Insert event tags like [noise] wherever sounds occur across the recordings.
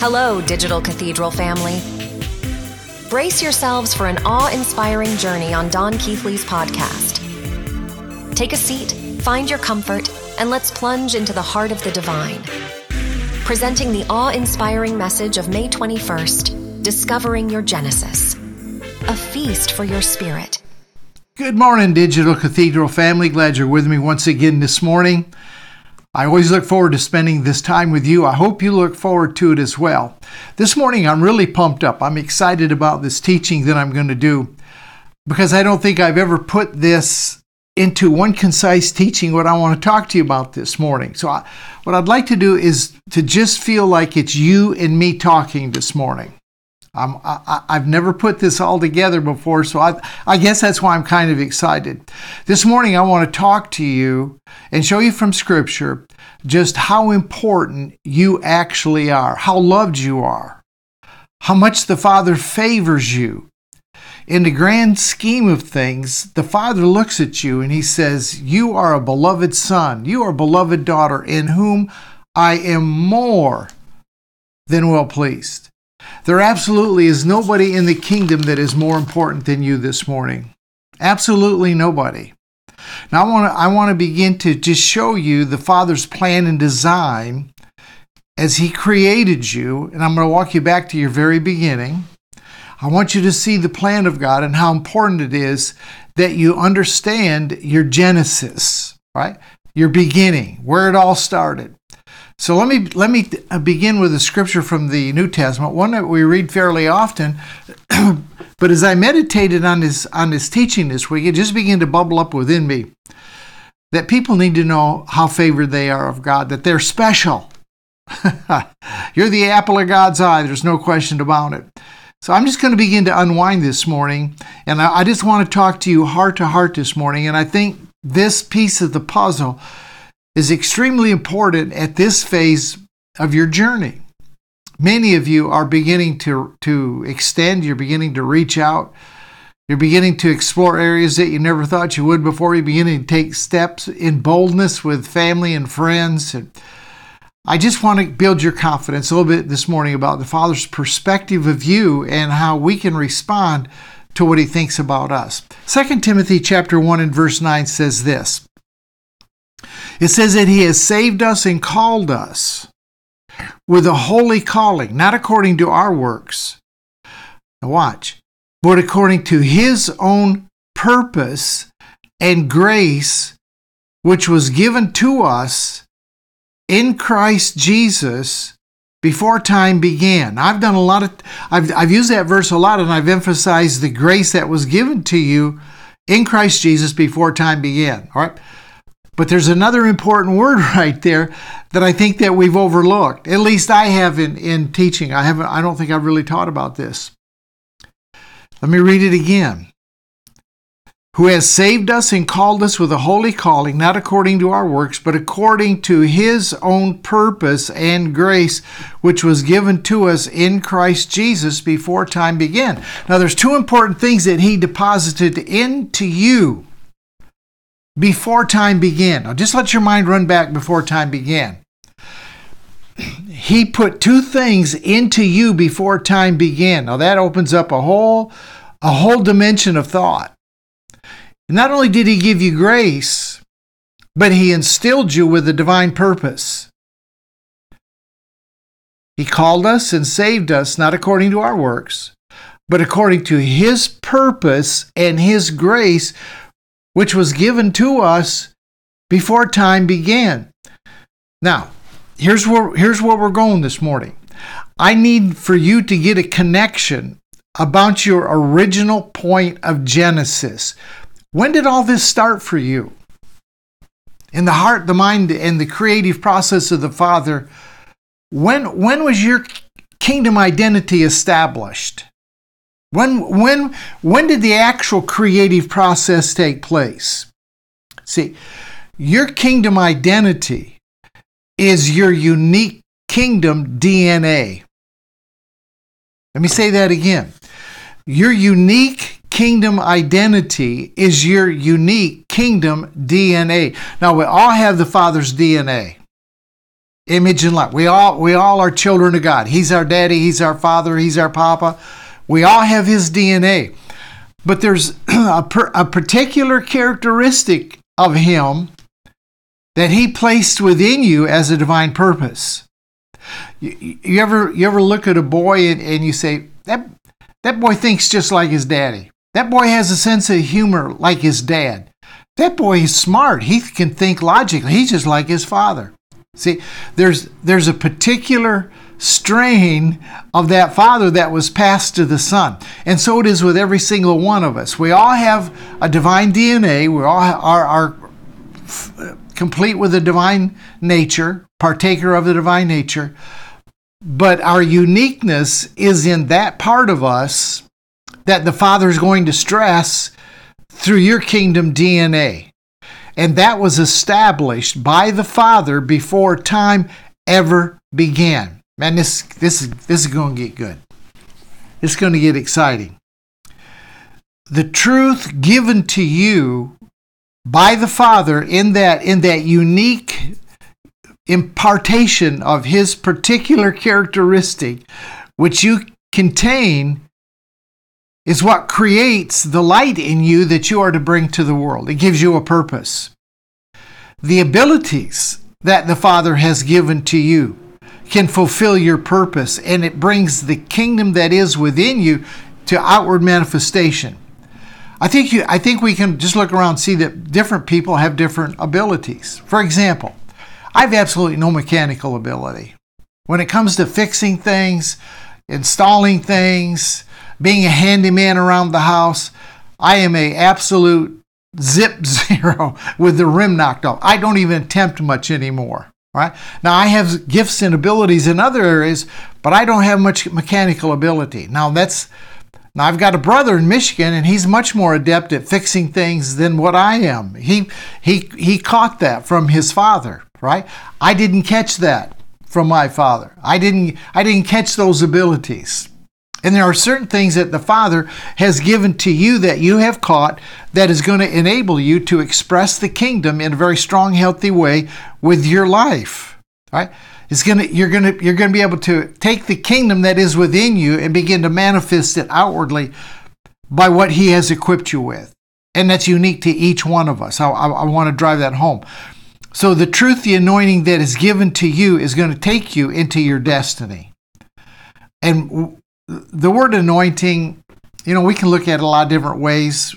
Hello, Digital Cathedral family. Brace yourselves for an awe inspiring journey on Don Keathley's podcast. Take a seat, find your comfort, and let's plunge into the heart of the divine. Presenting the awe inspiring message of May 21st Discovering Your Genesis, a feast for your spirit. Good morning, Digital Cathedral family. Glad you're with me once again this morning. I always look forward to spending this time with you. I hope you look forward to it as well. This morning, I'm really pumped up. I'm excited about this teaching that I'm going to do because I don't think I've ever put this into one concise teaching what I want to talk to you about this morning. So, I, what I'd like to do is to just feel like it's you and me talking this morning. I'm, I, have never put this all together before, so I, I guess that's why I'm kind of excited. This morning, I want to talk to you and show you from Scripture just how important you actually are, how loved you are, how much the Father favors you. In the grand scheme of things, the Father looks at you and He says, You are a beloved Son, you are a beloved daughter, in whom I am more than well pleased. There absolutely is nobody in the kingdom that is more important than you this morning. Absolutely nobody. Now I want to I want to begin to just show you the Father's plan and design as he created you and I'm going to walk you back to your very beginning. I want you to see the plan of God and how important it is that you understand your genesis, right? Your beginning, where it all started. So let me let me begin with a scripture from the New Testament, one that we read fairly often. [clears throat] but as I meditated on this on this teaching this week, it just began to bubble up within me that people need to know how favored they are of God, that they're special. [laughs] You're the apple of God's eye. There's no question about it. So I'm just going to begin to unwind this morning, and I, I just want to talk to you heart to heart this morning. And I think this piece of the puzzle is extremely important at this phase of your journey. Many of you are beginning to, to extend, you're beginning to reach out, you're beginning to explore areas that you never thought you would before, you're beginning to take steps in boldness with family and friends. And I just want to build your confidence a little bit this morning about the Father's perspective of you and how we can respond to what he thinks about us. 2 Timothy chapter 1 and verse 9 says this it says that He has saved us and called us with a holy calling, not according to our works. Now, watch, but according to His own purpose and grace, which was given to us in Christ Jesus before time began. I've done a lot of, I've, I've used that verse a lot and I've emphasized the grace that was given to you in Christ Jesus before time began. All right. But there's another important word [laughs] right there that I think that we've overlooked. At least I have in, in teaching. I haven't I don't think I've really taught about this. Let me read it again. Who has saved us and called us with a holy calling, not according to our works, but according to his own purpose and grace, which was given to us in Christ Jesus before time began. Now, there's two important things that he deposited into you before time began. Now, just let your mind run back before time began. He put two things into you before time began. Now, that opens up a whole, a whole dimension of thought. Not only did He give you grace, but He instilled you with a divine purpose. He called us and saved us not according to our works, but according to His purpose and His grace, which was given to us before time began. Now, here's where, here's where we're going this morning. I need for you to get a connection about your original point of Genesis. When did all this start for you? In the heart, the mind, and the creative process of the Father, when, when was your kingdom identity established? When, when, when did the actual creative process take place? See, your kingdom identity is your unique kingdom DNA. Let me say that again. Your unique kingdom identity is your unique kingdom DNA. Now, we all have the Father's DNA. image and likeness. We all we all are children of God. He's our daddy, he's our father, he's our papa. We all have his DNA. But there's [clears throat] a, per, a particular characteristic of him that he placed within you as a divine purpose. You, you ever you ever look at a boy and, and you say that that boy thinks just like his daddy. That boy has a sense of humor like his dad. That boy is smart. He can think logically. He's just like his father. See, there's there's a particular strain of that father that was passed to the son. And so it is with every single one of us. We all have a divine DNA. We all are, are complete with the divine nature, partaker of the divine nature. But our uniqueness is in that part of us that the Father is going to stress through your kingdom DNA. And that was established by the Father before time ever began. Man, this, this, is, this is going to get good. It's going to get exciting. The truth given to you by the Father in that, in that unique impartation of His particular characteristic, which you contain, is what creates the light in you that you are to bring to the world. It gives you a purpose. The abilities that the Father has given to you can fulfill your purpose, and it brings the kingdom that is within you to outward manifestation. I think you, I think we can just look around and see that different people have different abilities. For example, I have absolutely no mechanical ability. When it comes to fixing things, installing things, being a handyman around the house, I am a absolute zip [laughs] zero with the rim knocked off. I don't even attempt much anymore. Right? Now I have gifts and abilities in other areas, but I don't have much mechanical ability. Now that's now I've got a brother in Michigan and he's much more adept at fixing things than what I am. He he he caught that from his father, right? I didn't catch that from my father. I didn't I didn't catch those abilities. And there are certain things that the Father has given to you that you have caught that is going to enable you to express the kingdom in a very strong, healthy way with your life. Right? It's gonna you're gonna you're gonna be able to take the kingdom that is within you and begin to manifest it outwardly by what He has equipped you with. And that's unique to each one of us. I, I, I want to drive that home. So the truth, the anointing that is given to you is going to take you into your destiny. And the word anointing, you know, we can look at it a lot of different ways,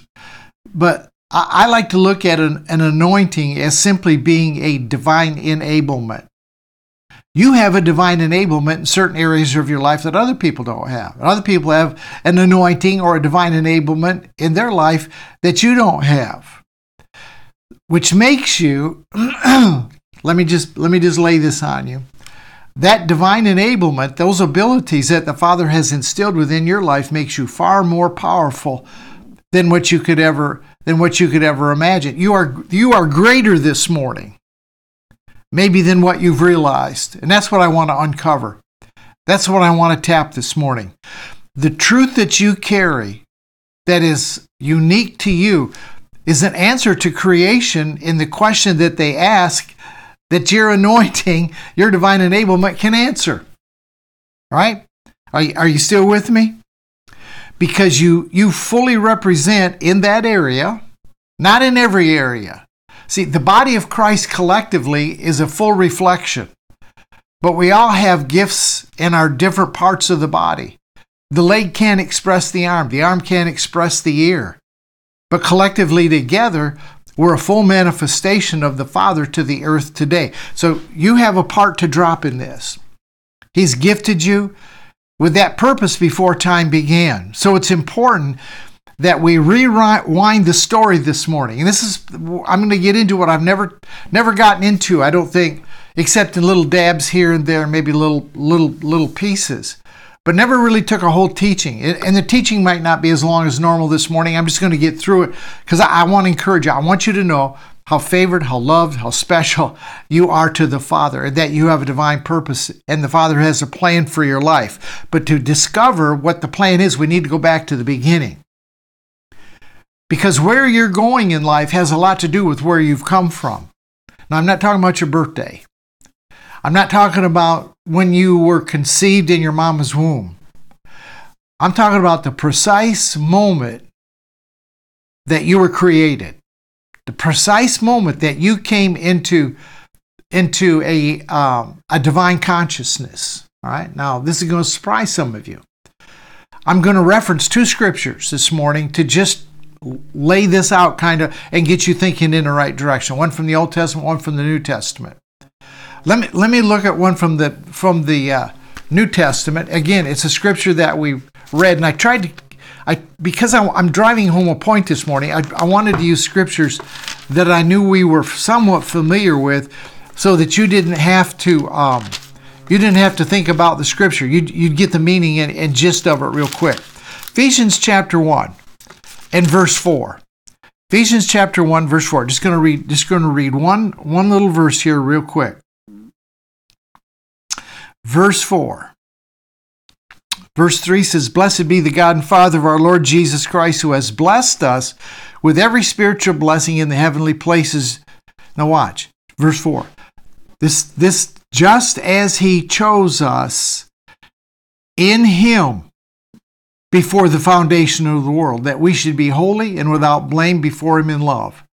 but I, like to look at an, an anointing as simply being a divine enablement. You have a divine enablement in certain areas of your life that other people don't have. And Other people have an anointing or a divine enablement in their life that you don't have. Which makes you [clears throat] let me just let me just lay this on you that divine enablement, those abilities that the Father has instilled within your life makes you far more powerful than what you could ever than what you could ever imagine. You are you are greater this morning. Maybe than what you've realized. And that's what I want to uncover. That's what I want to tap this morning. The truth that you carry that is unique to you is an answer to creation in the question that they ask that your anointing, your divine enablement can answer. Right? Are you, are you still with me? Because you, you fully represent in that area, not in every area. See, the body of Christ collectively is a full reflection, but we all have gifts in our different parts of the body. The leg can't express the arm, the arm can't express the ear. But collectively together, we're a full manifestation of the Father to the earth today. So you have a part to drop in this. He's gifted you with that purpose before time began. So it's important that we rewind the story this morning. And this is I'm going to get into what I've never never gotten into, I don't think, except in little dabs here and there, maybe little little little pieces but never really took a whole teaching. And the teaching might not be as long as normal this morning. I'm just going to get through it because I, want to encourage you. I want you to know how favored, how loved, how special [laughs] you are to the Father, and that you have a divine purpose, and the Father has a plan for your life. But to discover what the plan is, we need to go back to the beginning. Because where you're going in life has a lot to do with where you've come from. Now, I'm not talking about your birthday. I'm not talking about when you were conceived in your mama's womb. I'm talking about the precise moment that you were created. The precise moment that you came into into a um, a divine consciousness. All right. Now, this is going to surprise some of you. I'm going to reference two scriptures this morning to just lay this out kind of and get you thinking in the right direction. One from the Old Testament, one from the New Testament. Let me let me look at one from the from the uh, New Testament. Again, it's a scripture that we read, and I tried to. I, because I, am driving home a point this morning, I, I wanted to use scriptures that I knew we were somewhat familiar with, so that you didn't have to um, you didn't have to think about the scripture. You'd, you'd get the meaning and, and gist of it real quick. Ephesians chapter 1 and verse 4. Ephesians chapter 1 verse 4. Just going to read just going to read one one little verse here real quick. Verse 4. Verse 3 says, Blessed be the God and Father of our Lord Jesus Christ, who has blessed us with every spiritual blessing in the heavenly places. Now watch. Verse 4. This this just as he chose us in him before the foundation of the world, that we should be holy and without blame before him in love.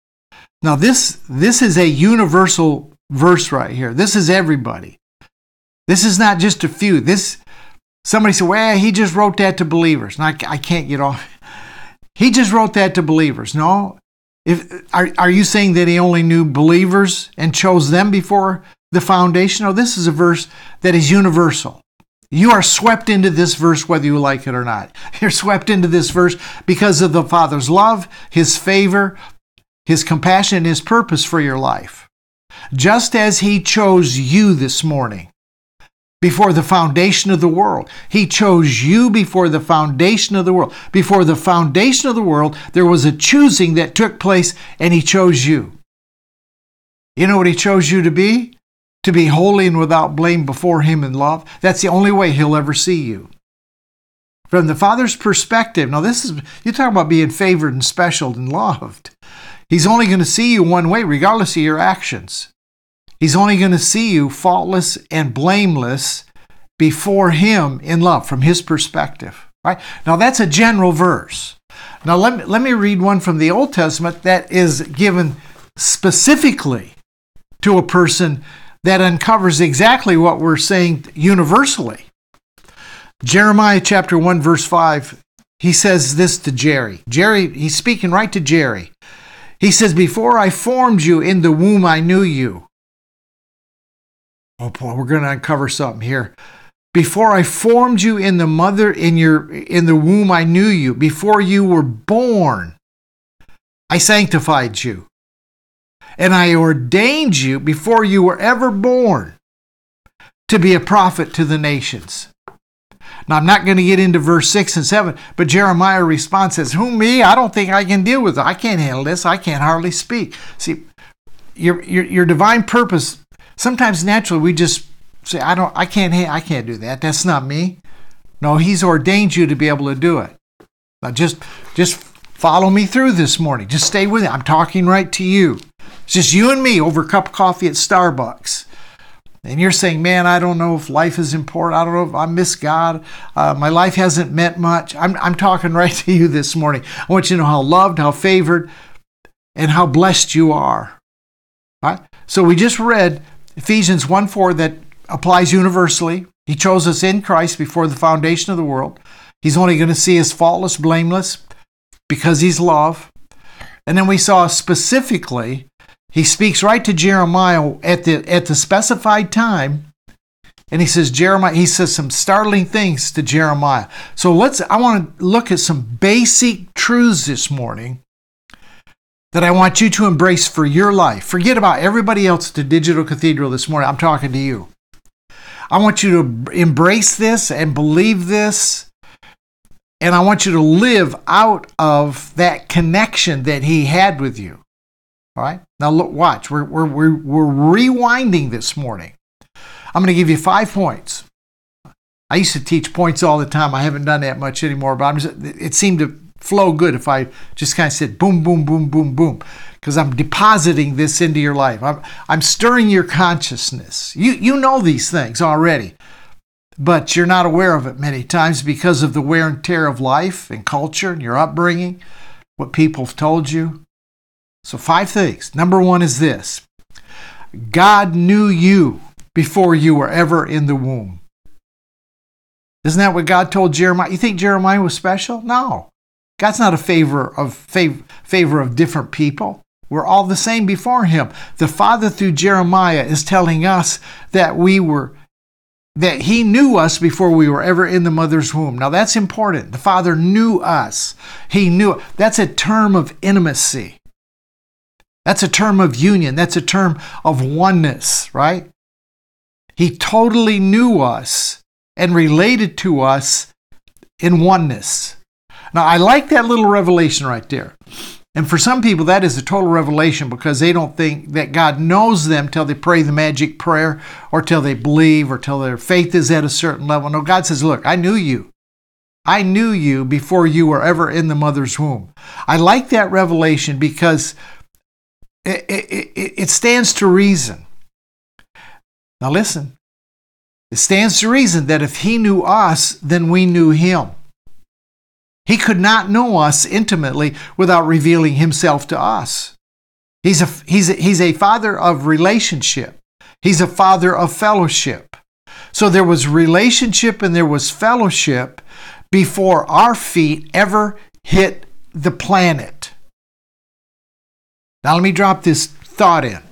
Now, this, this is a universal verse right here. This is everybody. This is not just a few. This somebody said, "Well, he just wrote that to believers." And I, I can't get off. He just wrote that to believers. No, if are are you saying that he only knew believers and chose them before the foundation. Oh, this is a verse that is universal. You are swept into this verse whether you like it or not. [laughs] You're swept into this verse because of the Father's love, His favor, His compassion, His purpose for your life. Just as He chose you this morning before the foundation of the world. He chose you before the foundation of the world. Before the foundation of the world, there was a choosing that took place, and He chose you. You know what He chose you to be? to be holy and without blame before Him in love. That's the only way He'll ever see you. From the Father's perspective, now this is, you talk about being favored and special and loved. He's only going to see you one way, regardless of your actions. He's only going to see you faultless and blameless before Him in love, from His perspective. Right? Now, that's a general verse. Now, let me, let me read one from the Old Testament that is given specifically to a person that uncovers exactly what we're saying universally. Jeremiah chapter 1, verse 5, he says this to Jerry. Jerry, he's speaking right to Jerry. He says, Before I formed you in the womb, I knew you. Oh boy, we're going to uncover something here. Before I formed you in the mother in your in the womb, I knew you. Before you were born, I sanctified you and I ordained you before you were ever born to be a prophet to the nations. Now, I'm not going to get into verse 6 and 7, but Jeremiah responds says, Who me? I don't think I can deal with it. I can't handle this. I can't hardly speak. See, your, your, your divine purpose, sometimes naturally we just say, I don't, I can't, I can't do that. That's not me. No, he's ordained you to be able to do it. Now, just, just follow me through this morning. Just stay with me. I'm talking right to you. It's just you and me over a cup of coffee at Starbucks. And you're saying, man, I don't know if life is important. I don't know if I miss God. Uh, my life hasn't meant much. I'm, I'm talking [laughs] right to you this morning. I want you to know how loved, how favored, and how blessed you are. Right? So we just read Ephesians 1 4 that applies universally. He chose us in Christ before the foundation of the world. He's only going to see us faultless, blameless, because He's love. And then we saw specifically he speaks right to Jeremiah at the at the specified time. And he says Jeremiah he says some startling things to Jeremiah. So let's I want to look at some basic truths this morning that I want you to embrace for your life. Forget about everybody else at the Digital Cathedral this morning. I'm talking to you. I want you to embrace this and believe this. And I want you to live out of that connection that he had with you. All right. Now look, watch. We're, we're, we're, we're rewinding this morning. I'm going to give you five points. I used to teach points all the time. I haven't done that much anymore, but I'm just, it seemed to flow good if I just kind of said boom, boom, boom, boom, boom, because I'm depositing this into your life. I'm, I'm stirring your consciousness. You, you know these things already, but you're not aware of it many times because of the wear and tear of life and culture and your upbringing, what people have told you. So, five things. Number one is this God knew you before you were ever in the womb. Isn't that what God told Jeremiah? You think Jeremiah was special? No. God's not a favor of favor, favor of different people. We're all the same before him. The Father through Jeremiah is telling us that we were that he knew us before we were ever in the mother's womb. Now that's important. The Father knew us. He knew. That's a term of intimacy. That's a term of union. That's a term of oneness, right? He totally knew us and related to us in oneness. Now, I like that little revelation right there. And for some people, that is a total revelation because they don't think that God knows them till they pray the magic prayer or till they believe or till their faith is at a certain level. No, God says, Look, I knew you. I knew you before you were ever in the mother's womb. I like that revelation because it, it, it stands to reason. Now, listen, it stands to reason that if he knew us, then we knew him. He could not know us intimately without revealing himself to us. He's a, he's a, he's a father of relationship, he's a father of fellowship. So there was relationship and there was fellowship before our feet ever hit the planet. Now, let me drop this thought in.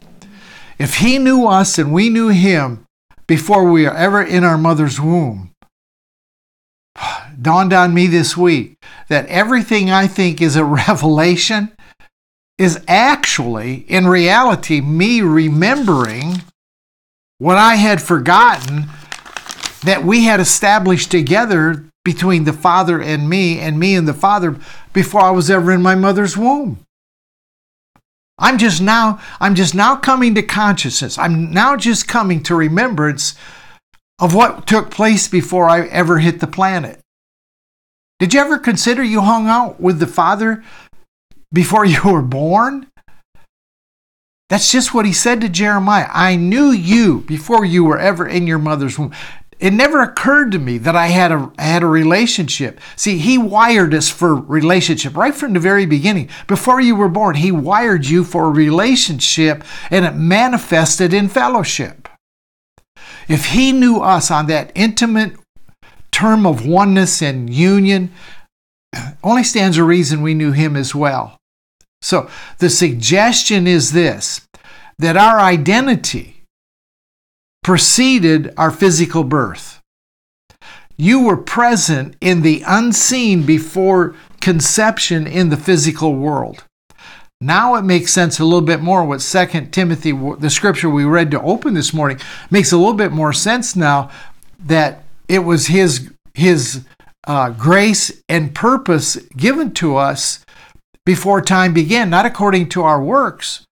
If he knew us and we knew him before we are ever in our mother's womb, dawned on me this week that everything I think is a [laughs] revelation is actually, in reality, me remembering what I had forgotten that we had established together between the Father and me, and me and the Father before I was ever in my mother's womb. I'm just now I'm just now coming to consciousness. I'm now just coming to remembrance of what took place before I ever hit the planet. Did you ever consider you hung out with the Father before you were born? That's just what he said to Jeremiah. I knew you before you were ever in your mother's womb it never occurred to me that I had a had a relationship. See, he wired us for relationship right from the very beginning. Before you were born, he wired you for a relationship and it manifested in fellowship. If he knew us on that intimate term of oneness and union, [clears throat] only stands a reason we knew him as well. So, the suggestion is this that our identity preceded our physical birth. You were present in the unseen before conception in the physical world. Now it makes sense a little bit more what Second Timothy, the scripture we read to open this morning, makes a little bit more sense now that it was His His uh, grace and purpose given to us before time began, not according to our works,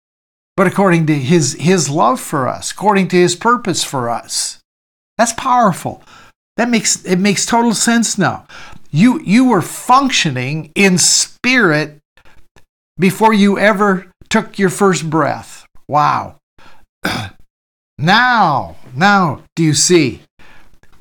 but according to his, his love for us, according to his purpose for us. That's powerful. That makes it makes total sense now. You you were functioning in spirit before you ever took your first breath. Wow. [clears throat] now, now do you see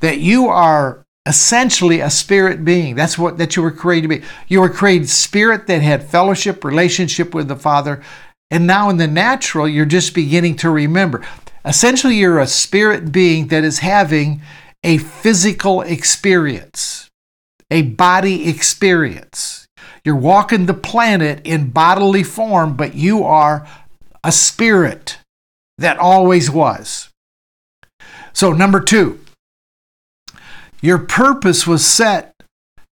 that you are essentially a spirit being. That's what that you were created to be. You were created spirit that had fellowship, relationship with the Father, and now in the natural, you're just beginning to remember. Essentially, you're a spirit being that is having a physical experience, a body experience. You're walking the planet in bodily form, but you are a spirit that always was. So, number two, your purpose was set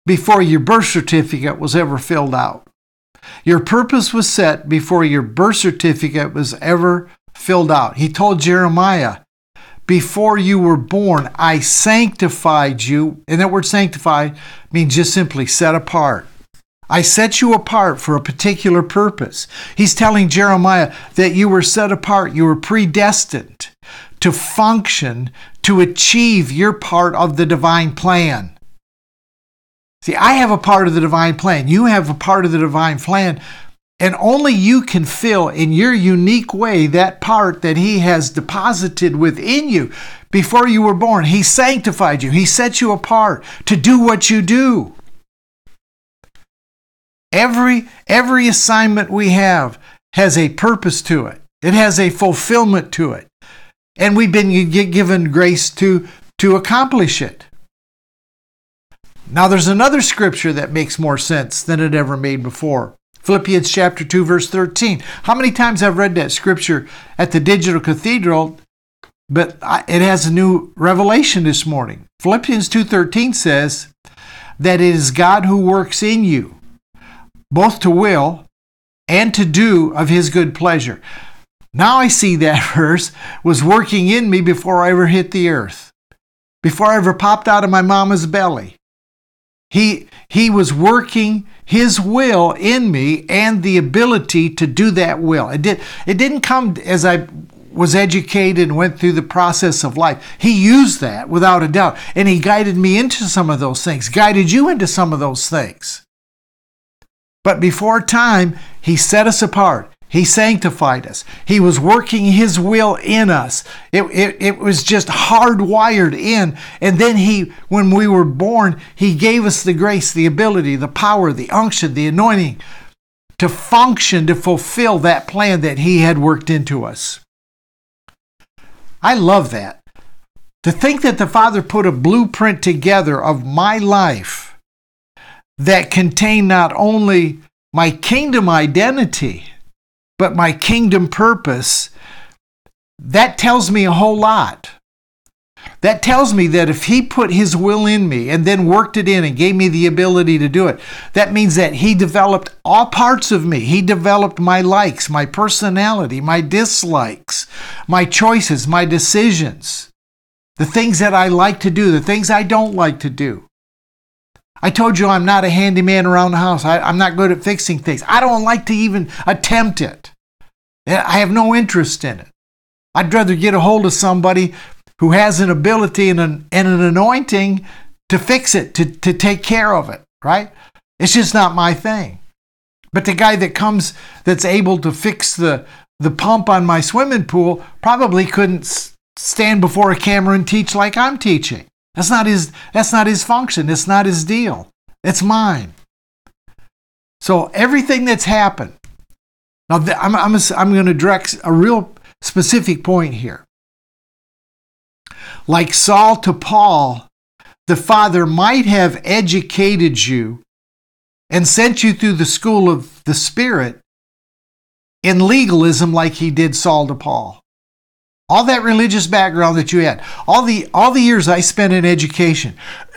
before your birth certificate was ever filled out. Your purpose was set before your birth certificate was ever filled out. He told Jeremiah, Before you were born, I sanctified you. And that word sanctified means just simply set apart. I set you apart for a particular purpose. He's telling Jeremiah that you were set apart, you were predestined to function, to achieve your part of the divine plan. See, I have a part of the divine plan. You have a part of the divine plan. And only you can fill in your unique way that part that He has deposited within you before you were born. He sanctified you, He set you apart to do what you do. Every, every assignment we have has a purpose to it, it has a fulfillment to it. And we've been given grace to, to accomplish it. Now, there's another scripture that makes more sense than it ever made before. Philippians chapter 2 verse 13. How many times I've read that scripture at the Digital Cathedral, but it has a new revelation this morning. Philippians 2:13 says that it is God who works in you both to will and to do of his good pleasure. Now I see that [laughs] verse was working in me before I ever hit the earth. Before I ever popped out of my mama's belly. He, he was working his will in me and the ability to do that will. It, did, it didn't come as I was educated and went through the process of life. He used that without a doubt. And he guided me into some of those things, guided you into some of those things. But before time, he set us apart. He sanctified us. He was working His will in us. It, it, it, was just hardwired in. And then He, when we were born, He gave us the grace, the ability, the power, the unction, the anointing to function, to fulfill that plan that He had worked into us. I love that. To think that the Father put a blueprint together of my life that contain not only my kingdom identity, but my kingdom purpose, that tells me a whole lot. That tells me that if He put His will in me and then worked it in and gave me the ability to do it, that means that He developed all parts of me. He developed my likes, my personality, my dislikes, my choices, my decisions, the things that I like to do, the things I don't like to do. I told you I'm not a handyman around the house. I, am not good at fixing things. I don't like to even attempt it. I have no interest in it. I'd rather get a hold of somebody who has an ability and an, and an anointing to fix it, to, to take care of it, right? It's just not my thing. But the guy that comes that's able to fix the, the pump on my swimming pool probably couldn't stand before a camera and teach like I'm teaching. That's not his that's not his function. It's not his deal. It's mine. So everything that's happened. Now I'm I'm I'm going to direct a real specific point here. Like Saul to Paul, the Father might have educated you and sent you through the school of the Spirit in legalism like he did Saul to Paul all that religious background that you had, all the all the years I spent in education, [clears throat]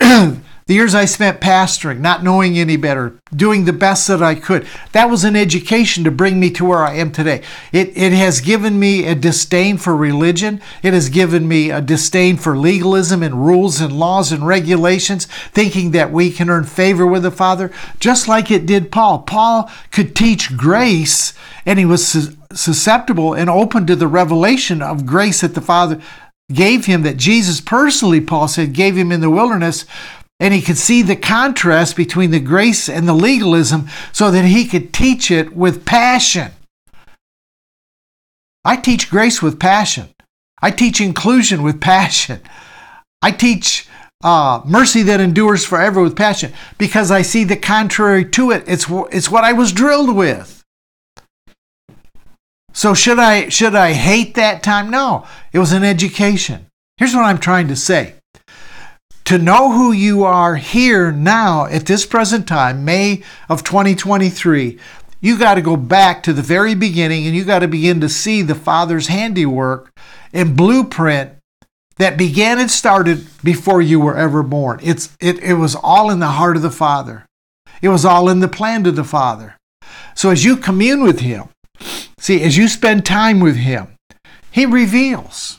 the years I spent pastoring, not knowing any better, doing the best that I could. That was an education to bring me to where I am today. It, it has given me a disdain for religion. It has given me a disdain for legalism and rules and laws and regulations, thinking that we can earn favor with the Father, just like it did Paul. Paul could teach grace and he was susceptible and open to the revelation of grace that the Father gave him, that Jesus personally, Paul said, gave him in the wilderness. And he could see the contrast between the grace and the legalism so that he could teach it with passion. I teach grace with passion. I teach inclusion with passion. I teach uh, mercy that endures forever with passion because I see the contrary to it. It's, it's what I was drilled with. So should I should I hate that time? No. It was an education. Here's what I'm trying to say. To know who you are here now at this present time, May of 2023, you got to go back to the very beginning and you got to begin to see the Father's handiwork and blueprint that began and started before you were ever born. It's, it, it was all in the heart of the Father, it was all in the plan of the Father. So as you commune with Him, See, as you spend time with Him, He reveals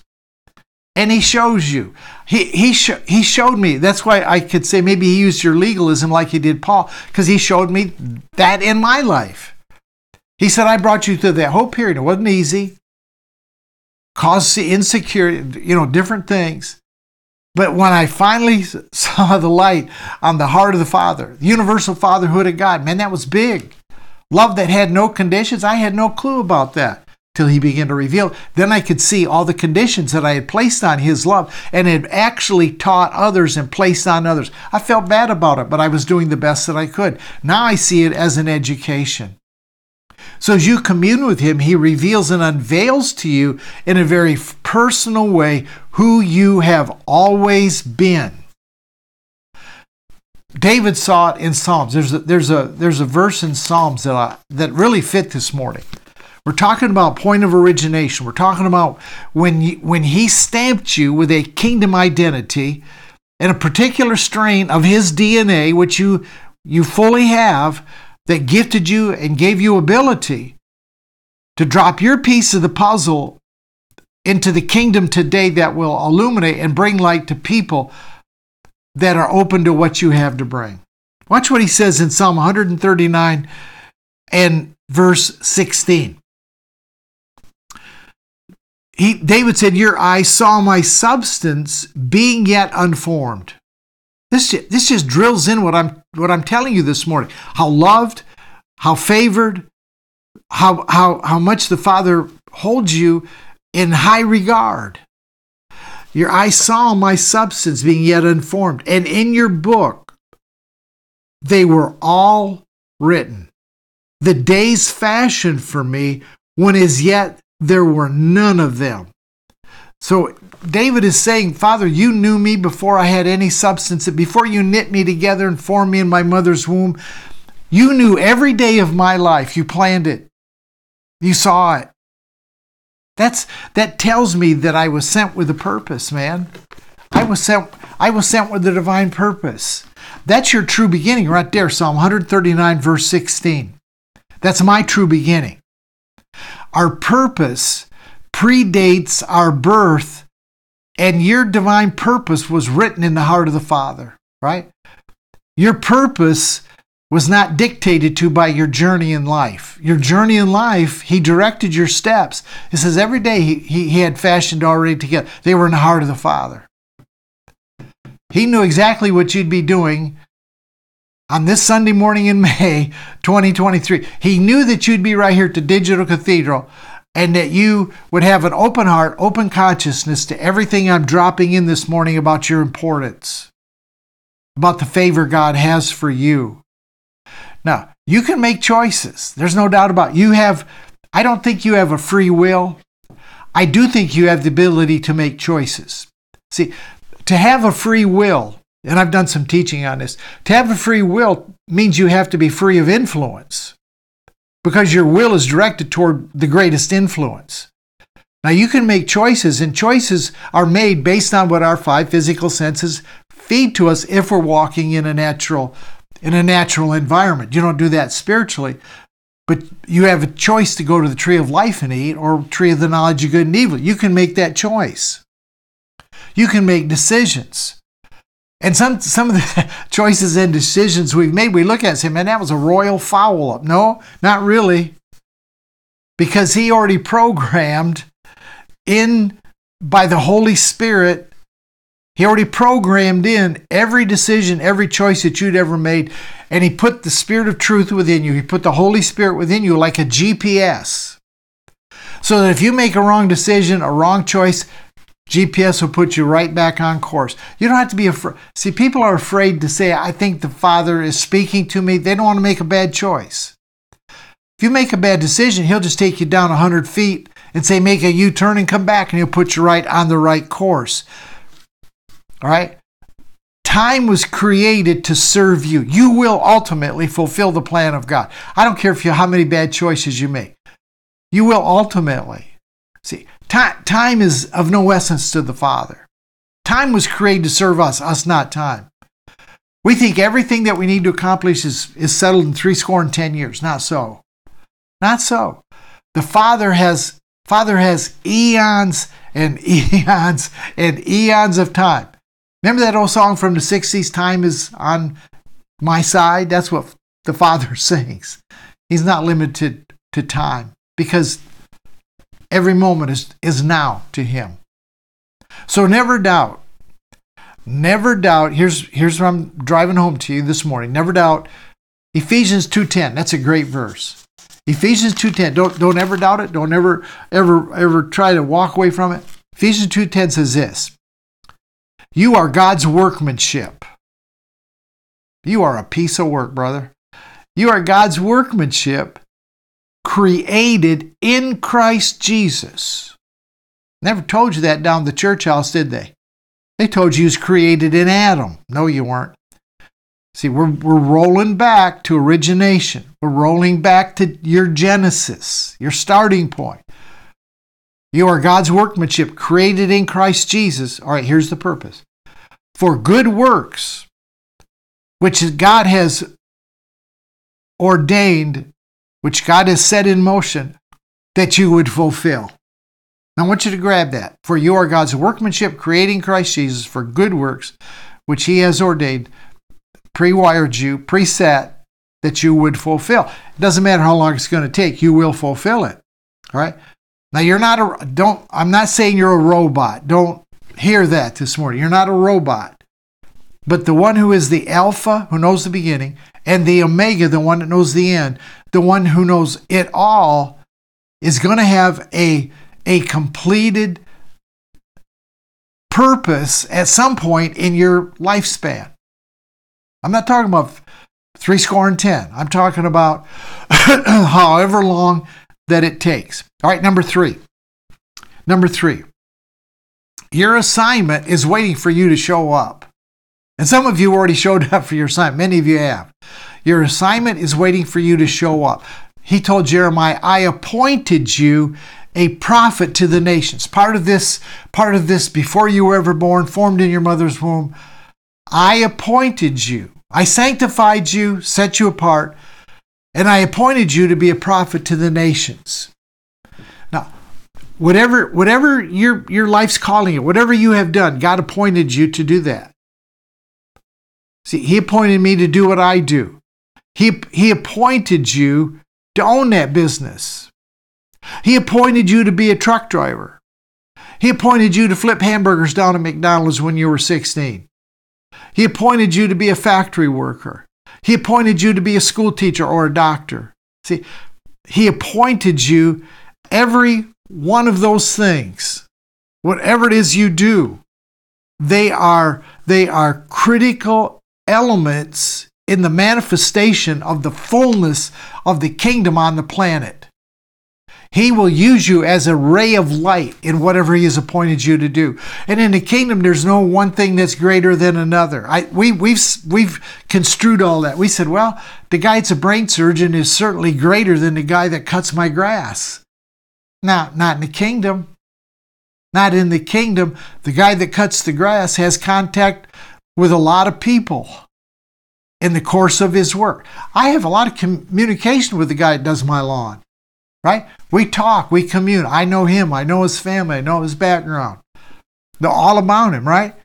and He shows you. He, he, sh- he showed me. That's why I could say maybe He used your legalism like He did Paul, because He showed me that in my life. He said, I brought you through that whole period. It wasn't easy, caused insecurity, you know, different things. But when I finally saw the light on the heart of the Father, the universal fatherhood of God, man, that was big. Love that had no conditions, I had no clue about that till he began to reveal. Then I could see all the conditions that I had placed on his love and had actually taught others and placed on others. I felt bad about it, but I was doing the best that I could. Now I see it as an education. So as you commune with him, he reveals and unveils to you in a very personal way who you have always been. David saw it in Psalms. There's a, there's a, there's a verse in Psalms that, I, that really fit this morning. We're talking about point of origination. We're talking about when, you, when he stamped you with a kingdom identity and a particular strain of his DNA, which you, you fully have, that gifted you and gave you ability to drop your piece of the puzzle into the kingdom today that will illuminate and bring light to people that are open to what you have to bring. Watch what he says in Psalm 139 and verse 16. He, David said, Your eyes saw my substance being yet unformed. This, this just drills in what I'm, what I'm telling you this morning. How loved, how favored, how, how, how much the Father holds you in high regard. Your eyes saw my substance being yet unformed, and in your book they were all written. The days fashioned for me when as yet there were none of them. So David is saying, Father, you knew me before I had any substance, before you knit me together and formed me in my mother's womb. You knew every day of my life. You planned it. You saw it. That's that tells me that I was sent with a purpose, man. I was sent I was sent with a divine purpose. That's your true beginning right there, Psalm 139 verse 16. That's my true beginning. Our purpose predates our birth, and your divine purpose was written in the heart of the Father, right? Your purpose was not dictated to by your journey in life. Your journey in life, He directed your steps. He says every day He, he, he had fashioned already together. They were in the heart of the Father. He knew exactly what you'd be doing on this Sunday morning in [laughs] May 2023. He knew that you'd be right here at the Digital Cathedral and that you would have an open heart, open consciousness to everything I'm dropping in this morning about your importance, about the favor God has for you. Now, you can make choices. There's no doubt about it. You have I don't think you have a free will. I do think you have the ability to make choices. See, to have a free will and I've done some teaching on this. To have a free will means you have to be free of influence because your will is directed toward the greatest influence. Now, you can make choices, and choices are made based on what our five physical senses feed to us if we're walking in a natural in a natural environment. You don't do that spiritually, but you have a choice to go to the tree of life and eat or tree of the knowledge of good and evil. You can make that choice. You can make decisions. And some some of the [laughs] choices and decisions we've made, we look at and say, man, that was a royal foul up. No, not really. Because he already programmed in by the Holy Spirit, he already programmed in every decision, every choice that you'd ever made. And he put the Spirit of truth within you. He put the Holy Spirit within you like a GPS. So that if you make a wrong decision, a wrong choice, GPS will put you right back on course. You don't have to be afraid. See, people are afraid to say, I think the Father is speaking to me. They don't want to make a bad choice. If you make a bad decision, He'll just take you down 100 feet and say, make a U turn and come back, and He'll put you right on the right course. All right? Time was created to serve you. You will ultimately fulfill the plan of God. I don't care if you how many bad choices you make. You will ultimately. See, Time is of no essence to the Father. Time was created to serve us, us not time. We think everything that we need to accomplish is, is settled in three score and ten years. Not so. Not so. The Father has Father has eons and [laughs] eons and eons of time. Remember that old song from the 60s, Time is on my side? That's what the Father [laughs] sings. He's not limited to time because Every moment is, is now to Him. So never doubt never doubt. Here's here's what I'm driving home to you this morning. Never doubt Ephesians 2:10. That's a great verse. Ephesians 2:10. Don't don't ever doubt it. Don't ever ever ever try to walk away from it. Ephesians 2:10 says this. You are God's workmanship. You are a piece of work, brother. You are God's workmanship created in Christ Jesus. Never told you that down the church house, did they? They told you he was created in Adam. No, you weren't. See, we're, we're rolling back to origination. We're rolling back to your Genesis, your starting point. You are God's workmanship created in Christ Jesus. All right, here's the purpose for good works, which God has ordained, which God has set in motion, that you would fulfill. I want you to grab that. For you are God's workmanship, creating Christ Jesus for good works, which He has ordained, pre wired you, preset, that you would fulfill. It doesn't matter how long it's going to take, you will fulfill it. All right? Now, you're not a, don't, I'm not saying you're a robot. Don't hear that this morning. You're not a robot. But the one who is the Alpha, who knows the beginning, and the Omega, the one that knows the end, the one who knows it all, is going to have a, a completed purpose at some point in your lifespan. I'm not talking about three score and ten. I'm talking about [clears throat] however long that it takes. All right, number three. Number three. Your assignment is waiting for you to show up. And some of you already showed up for your assignment. Many of you have. Your assignment is waiting for you to show up. He told Jeremiah, I appointed you a prophet to the nations. Part of this, part of this, before you were ever born, formed in your mother's womb, I appointed you. I sanctified you, set you apart, and I appointed you to be a prophet to the nations. Now, whatever whatever your your life's calling whatever you have done, God appointed you to do that. See, He appointed me to do what I do. He, he appointed you to own that business. He appointed you to be a truck driver. He appointed you to flip hamburgers down at McDonald's when you were 16. He appointed you to be a factory worker. He appointed you to be a school teacher or a doctor. See, He appointed you every one of those things. Whatever it is you do, they are, they are critical elements in the manifestation of the fullness of the kingdom on the planet. He will use you as a ray of light in whatever He has appointed you to do. And in the kingdom, there's no one thing that's greater than another. I, we, we've, we've construed all that. We said, well, the guy that's a brain surgeon is certainly greater than the guy that cuts my grass. Now, not in the kingdom. Not in the kingdom. The guy that cuts the grass has contact with a lot of people in the course of his work. I have a lot of communication with the guy that does my lawn, right? We talk, we commune. I know him, I know his family, I know his background. Know all about him, right?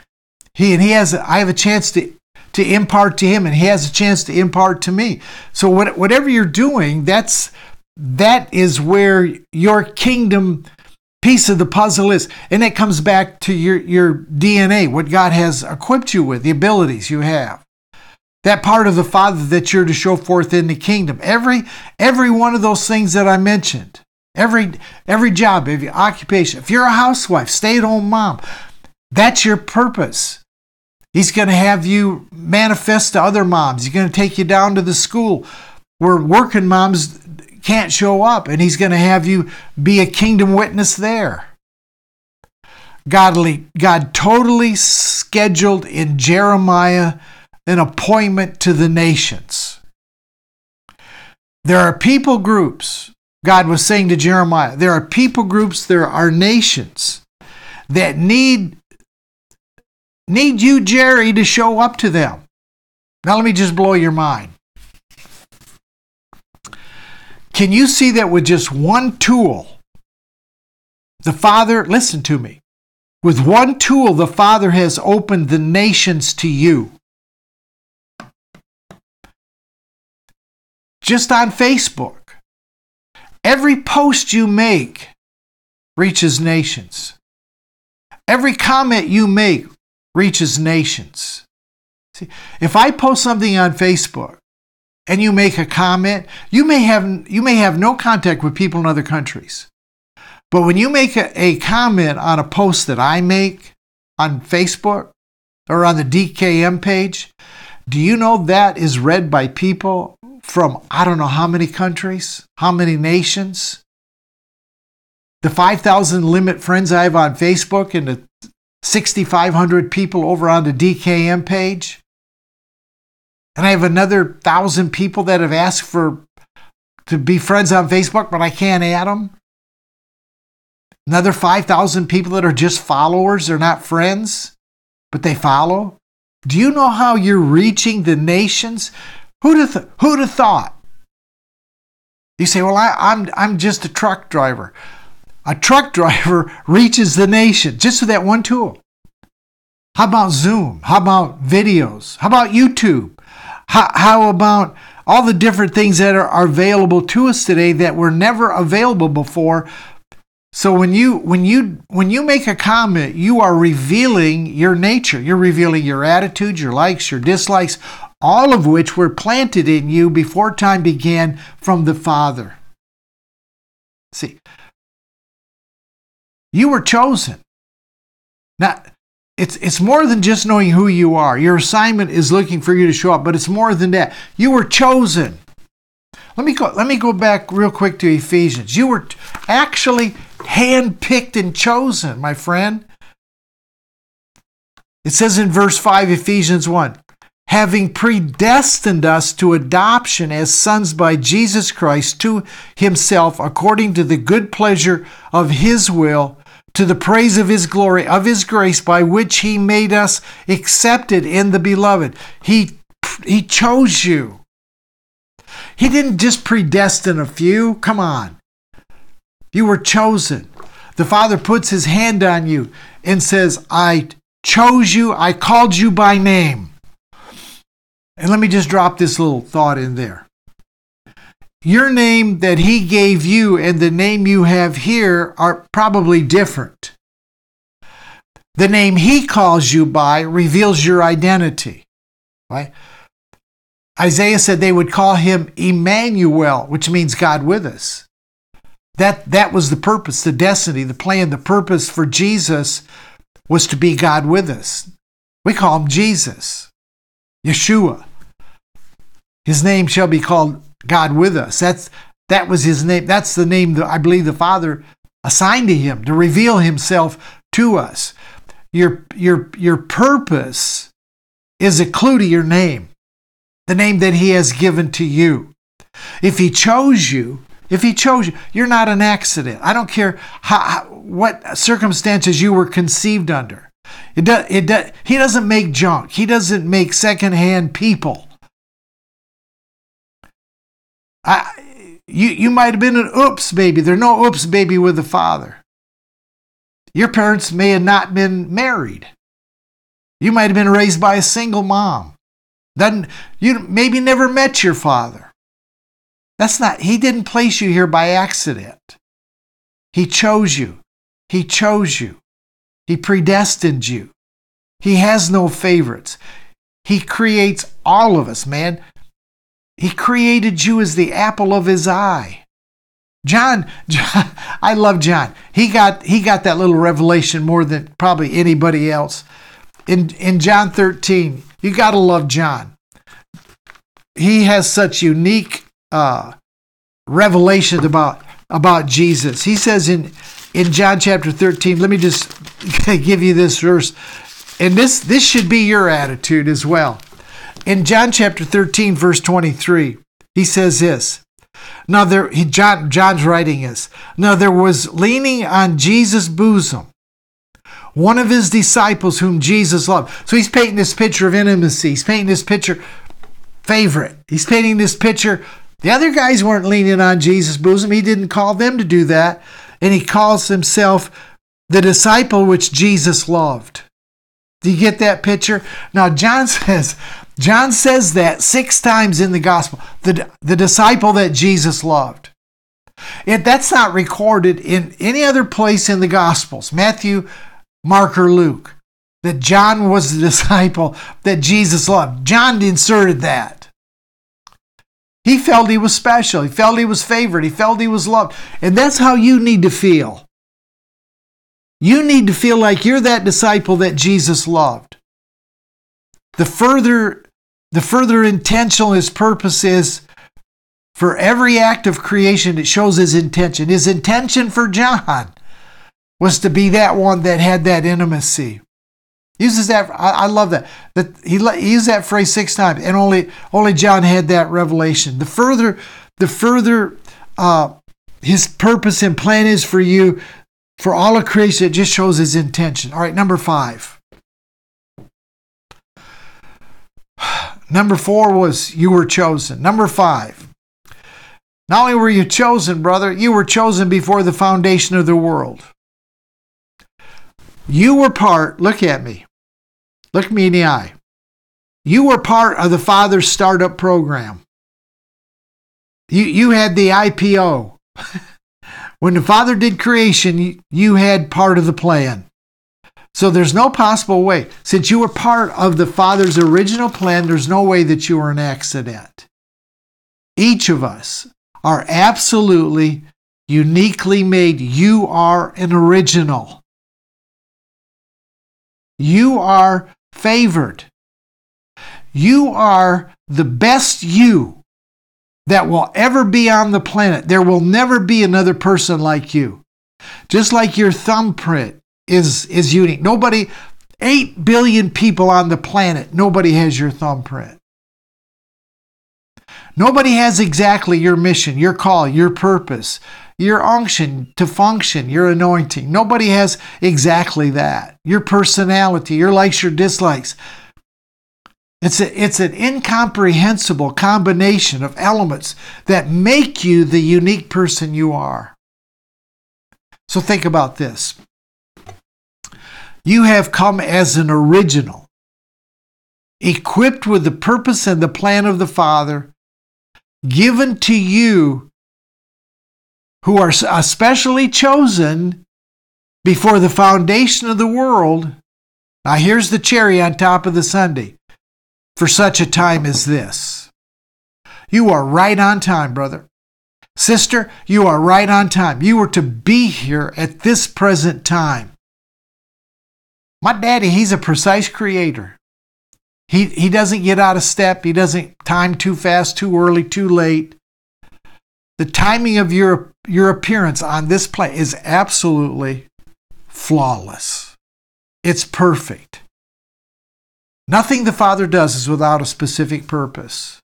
He and he has. I have a chance to to impart to him, and he has a chance to impart to me. So what, whatever you're doing, that's that is where your kingdom piece of the puzzle is. And it comes back to your, your DNA, what God has equipped you with, the abilities you have. That part of the Father that you're to show forth in the kingdom. Every every one of those things that I mentioned. Every every job, every occupation. If you're a housewife, stay-at-home mom, that's your purpose. He's going to have you manifest to other moms. He's going to take you down to the school where working moms can't show up, and he's going to have you be a kingdom witness there. Godly, God totally scheduled in Jeremiah an appointment to the nations. There are people groups, God was saying to Jeremiah, there are people groups, there are nations that need need you, Jerry, to show up to them. Now let me just blow your mind. Can you see that with just one tool? The Father, listen to me. With one tool, the Father has opened the nations to you. Just on Facebook. Every post you make reaches nations. Every comment you make reaches nations. See, if I post something on Facebook and you make a comment, you may have you may have no contact with people in other countries. But when you make a, a comment on a post that I make on Facebook or on the DKM page, do you know that is read by people from I don't know how many countries, how many nations? The 5,000 limit friends I have on Facebook and the 6,500 people over on the DKM page. And I have another thousand people that have asked for to be friends on Facebook, but I can't add them. Another 5,000 people that are just followers, they're not friends, but they follow. Do you know how you're reaching the nations? Who'd have, th- who'd have thought? You say, well, I, I'm, I'm just a truck driver. A truck [laughs] driver reaches the nation just with that one tool. How about Zoom? How about videos? How about YouTube? How, how about all the different things that are, are available to us today that were never available before? So when you when you when you make a comment, you are revealing your nature. You're revealing your attitudes, your likes, your dislikes, all of which were planted in you before time began from the Father. See, you were chosen. Now, it's, it's more than just knowing who you are. Your assignment is looking for you to show up, but it's more than that. You were chosen. Let me go, let me go back real quick to Ephesians. You were actually handpicked and chosen, my friend. It says in verse 5, Ephesians 1 having predestined us to adoption as sons by Jesus Christ to himself according to the good pleasure of his will to the praise of his glory, of his grace, by which he made us accepted in the beloved. He, he chose you. He didn't just predestine a few. Come on. You were chosen. The Father puts his hand on you and says, I chose you, I called you by name. And let me just drop this little thought in there your name that he gave you and the name you have here are probably different. The name he calls you by reveals your identity. Right? Isaiah said they would call him Emmanuel, which means God with us. That, that was the purpose, the destiny, the plan, the purpose for Jesus was to be God with us. We call him Jesus, Yeshua. His name shall be called God with us. That's that was his name. That's the name that I believe the Father assigned to him to reveal himself to us. Your your your purpose is a clue to your name, the name that he has given to you. If he chose you, if he chose you, you're not an accident. I don't care how, what circumstances you were conceived under. It does, it he doesn't make junk. He doesn't make secondhand people. I, you, you might have been an oops baby. There's no oops baby with the father. Your parents may have not been married. You might have been raised by a single mom. Then you maybe never met your father. That's not, he didn't place you here by accident. He chose you. He chose you. He predestined you. He has no favorites. He creates all of us, man. He created you as the apple of his eye. John, John, I love John. He got he got that little revelation more than probably anybody else. In in John 13, you got to love John. He has such unique uh, revelations about about Jesus. He says in in John chapter 13, let me just [laughs] give you this verse. And this this should be your attitude as well. In John chapter 13, verse 23, he says this. Now there he, John, John's writing is Now there was leaning on Jesus' bosom one of his disciples whom Jesus loved. So he's painting this picture of intimacy. He's painting this picture favorite. He's painting this picture. The other guys weren't leaning on Jesus' bosom. He didn't call them to do that. And he calls himself the disciple which Jesus loved. Do you get that picture? Now, John [laughs] says, John says that six times in the gospel, the, the disciple that Jesus loved. It, that's not recorded in any other place in the gospels, Matthew, Mark, or Luke. that John was the [laughs] disciple that Jesus loved. John inserted that. He felt he was special. He felt he was favored. He felt he was loved. And that's how you need to feel. You need to feel like you're that disciple that Jesus loved. The further, the further intentional his purpose is for every act of creation, it shows his intention. His intention for John was to be that one that had that intimacy. Uses that. I, I love that. That he, he used that phrase six times, and only only John had that revelation. The further, the further uh, his purpose and plan is for you, for all of creation, it just shows his intention. All right, number five. Number four was you were chosen. Number five. Not only were you chosen, brother, you were chosen before the foundation of the world. You were part, look at me. Look me in the eye. You were part of the Father's startup program. You, you had the IPO. [laughs] when the Father did creation, you, you had part of the plan. So there's no possible way. Since you were part of the Father's original plan, there's no way that you were an accident. Each of us are absolutely uniquely made. You are an original. You are favored. You are the best you that will ever be on the planet. There will never be another person like you. Just like your thumbprint is, is unique. Nobody, 8 billion people on the planet, nobody has your thumbprint. Nobody has exactly your mission, your call, your purpose, your unction to function, your anointing. Nobody has exactly that. Your personality, your likes, your dislikes. It's, a, it's an incomprehensible combination of elements that make you the unique person you are. So think about this. You have come as an original, equipped with the purpose and the plan of the Father, given to you who are especially chosen before the foundation of the world. Now, here's the cherry on top of the sundae for such a time as this. You are right on time, brother. Sister, you are right on time. You were to be here at this present time. My daddy, he's a precise creator. He, he doesn't get out of step. He doesn't time too fast, too early, too late. The timing of your, your appearance on this play is absolutely flawless. It's perfect. Nothing the Father does is without a specific purpose,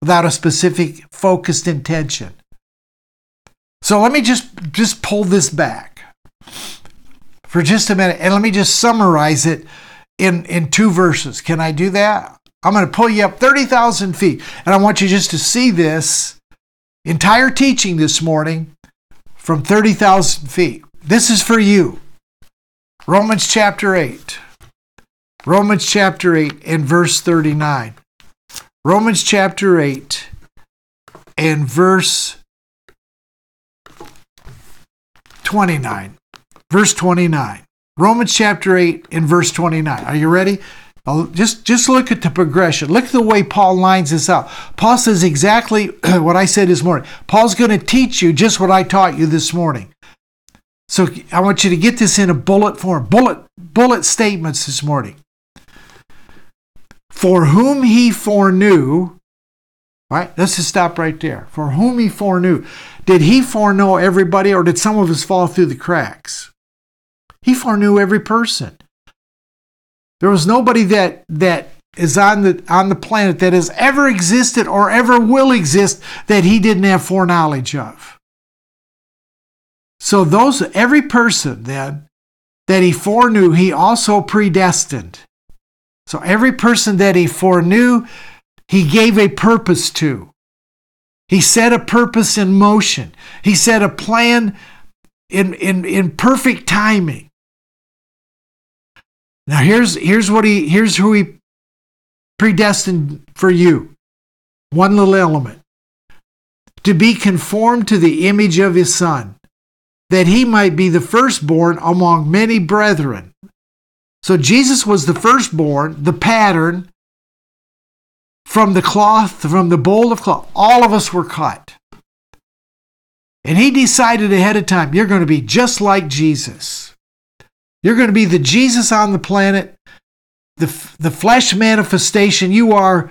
without a specific focused intention. So let me just, just pull this back for just a minute and let me just summarize it in, in two verses. Can I do that? I'm going to pull you up 30,000 feet and I want you just to see this entire teaching this morning from 30,000 feet. This is for you. Romans chapter 8. Romans chapter 8 and verse 39. Romans chapter 8 and verse 29. Verse 29. Romans chapter 8 and verse 29. Are you ready? Just, just look at the progression. Look at the way Paul lines this out. Paul says exactly [clears throat] what I said this morning. Paul's going to teach you just what I taught you this morning. So I want you to get this in a bullet form, bullet, bullet statements this morning. For whom he foreknew, right? Let's just stop right there. For whom he foreknew. Did he foreknow everybody or did some of us fall through the cracks? He foreknew every person. There was nobody that that is on the on the planet that has ever existed or ever will exist that he didn't have foreknowledge of. So those every person then that he foreknew, he also predestined. So every person that he foreknew, he gave a purpose to. He set a purpose in motion. He set a plan in, in, in perfect timing. Now here's here's what he here's who he predestined for you. One little element. To be conformed to the image of his son, that he might be the firstborn among many brethren. So Jesus was the firstborn, the pattern from the cloth, from the bowl of cloth. All of us were cut. And he decided ahead of time, you're going to be just like Jesus. You're going to be the Jesus on the planet, the, the flesh manifestation. You are,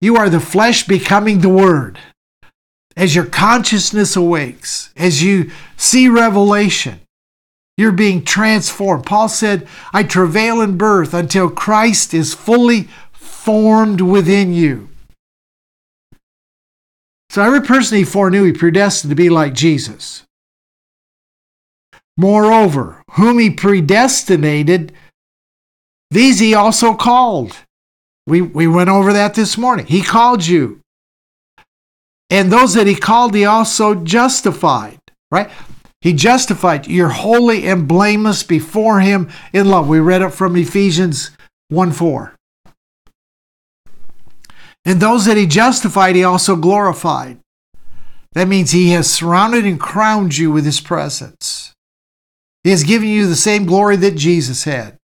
you are the flesh becoming the word. As your consciousness awakes, as you see revelation, you're being transformed. Paul said, I travail in birth until Christ is fully formed within you. So every person he foreknew, he predestined to be like Jesus. Moreover, whom he predestinated, these he also called. We, we went over that this morning. He called you. And those that he called, he also justified, right? He justified. You're holy and blameless before him in love. We read it from Ephesians 1 4. And those that he justified, he also glorified. That means he has surrounded and crowned you with his presence. He has given you the same glory that Jesus had.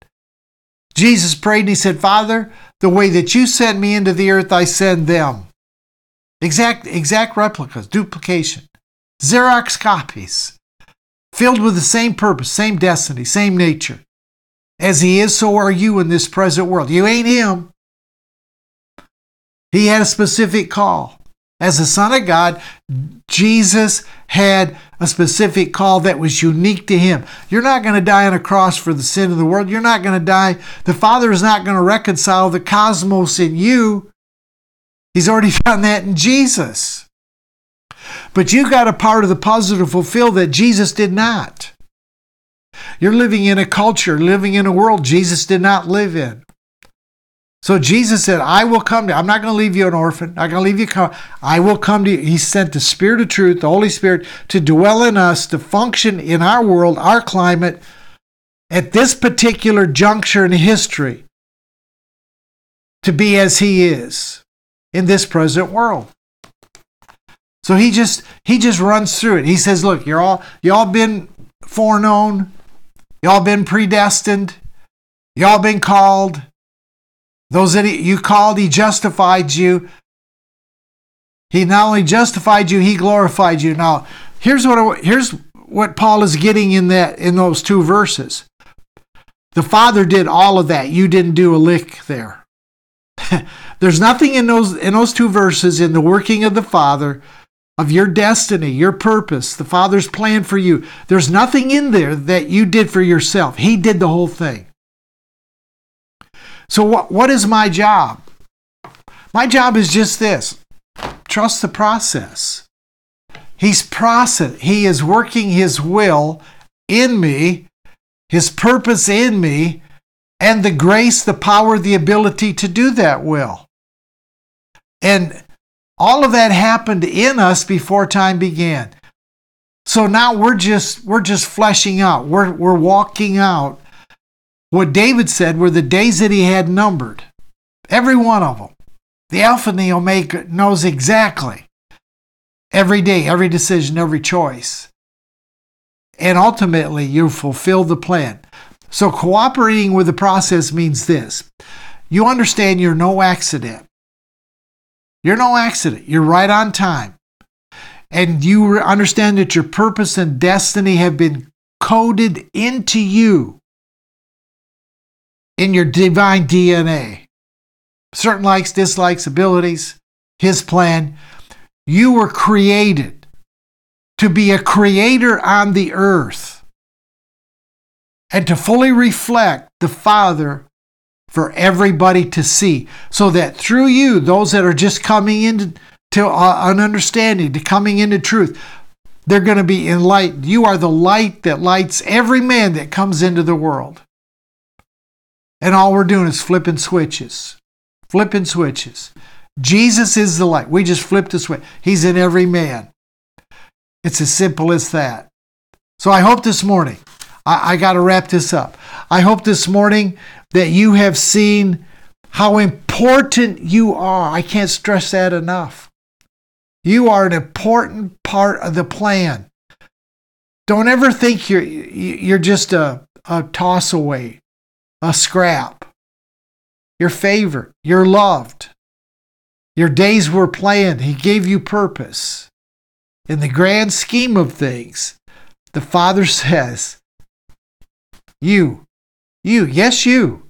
Jesus prayed and he said, Father, the way that you sent me into the earth, I send them. Exact, exact replicas, duplication, Xerox copies, filled with the same purpose, same destiny, same nature. As he is, so are you in this present world. You ain't him. He had a specific call. As the Son of God, Jesus had a specific call that was unique to him. You're not going to die on a cross for the sin of the world. You're not going to die. The Father is not going to reconcile the cosmos in you. He's already [laughs] done that in Jesus. But you got a part of the puzzle to fulfill that Jesus did not. You're living in a culture, living in a world Jesus did not live in. So Jesus said, I will come to you. I'm not going to leave you an orphan. I'm not going to leave you. Come. I will come to you. He sent the Spirit of truth, the Holy Spirit, to dwell in us, to function in our world, our climate, at this particular juncture in history, to be as He is in this present world. So he just he just runs through it. He says, "Look, you're all y'all been foreknown, y'all been predestined, y'all been called, those that he, you called, he justified you. He not only justified you, he glorified you. Now, here's what here's what Paul is getting in that in those two verses. The Father did all of that. You didn't do a lick there. [laughs] There's nothing in those in those two verses in the working of the Father of your destiny, your purpose, the Father's plan for you. There's nothing in there that you did for yourself. He did the whole thing. So, what, what is my job? My job is just this trust the process. He's process. He is working His will in me, His purpose in me, and the grace, the power, the ability to do that will. And all of that happened in us before time began. So now we're just we're just fleshing out. We're we're walking out what David said were the days that he had numbered. Every one of them. The Alpha and the Omega knows exactly every day, every decision, every choice. And ultimately, you fulfill the plan. So, cooperating with the process means this you understand you're no accident. You're no accident. You're right on time. And you understand that your purpose and destiny have been coded into you in your divine DNA. Certain likes, dislikes, abilities, his plan. You were created to be a creator on the earth and to fully reflect the Father for everybody to see, so that through you, those that are just coming into to uh, an understanding, to coming into truth, they're going to be enlightened. You are the light that lights every man that comes into the world. And all we're doing is flipping switches. Flipping switches. Jesus is the light. We just flipped a switch. He's in every man. It's as simple as that. So I hope this morning, I, I got to wrap this up. I hope this morning that you have seen how important you are. I can't stress that enough. You are an important part of the plan. Don't ever think you're, you're just a, a toss away a scrap. You're favored. You're loved. Your days were planned. He gave you purpose. In the grand scheme of things, the Father [laughs] says, You, you, yes, you,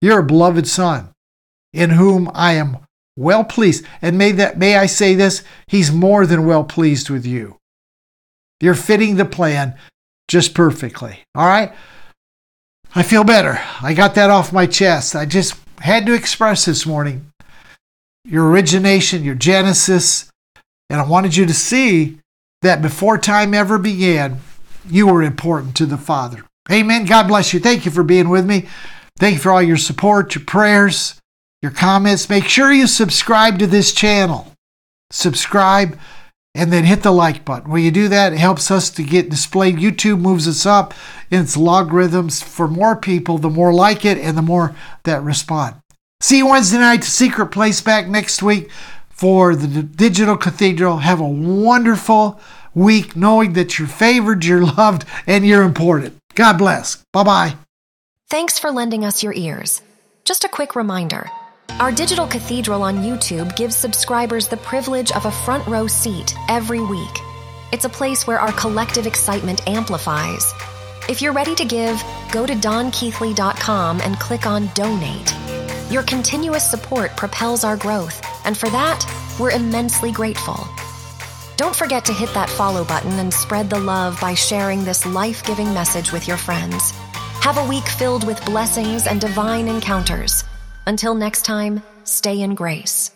you're a beloved Son in whom I am well pleased. And may that may I say this, he's more than well pleased with you. You're fitting the plan just perfectly. All right? I feel better. I got that off my chest. I just had to express this morning your origination, your genesis, and I wanted you to see that before time ever began, you were important to the Father. Amen. God bless you. Thank you for being with me. Thank you for all your support, your prayers, your comments. Make sure you subscribe to this channel. Subscribe and then hit the like button. When you do that, it helps us to get displayed. YouTube moves us up in its logarithms for more people, the more like it and the more that respond. See you Wednesday night, to Secret Place back next week for the Digital Cathedral. Have a wonderful week knowing that you're favored, you're loved, and you're important. God bless. Bye bye. Thanks for lending us your ears. Just a quick reminder our Digital Cathedral on YouTube gives subscribers the privilege of a front row seat every week. It's a place where our collective excitement amplifies. If you're ready to give, go to donkeathley.com and click on Donate. Your continuous support propels our growth, and for that, we're immensely grateful. Don't forget to hit that follow button and spread the love by sharing this life giving message with your friends. Have a week filled with blessings and divine encounters. Until next time, stay in grace.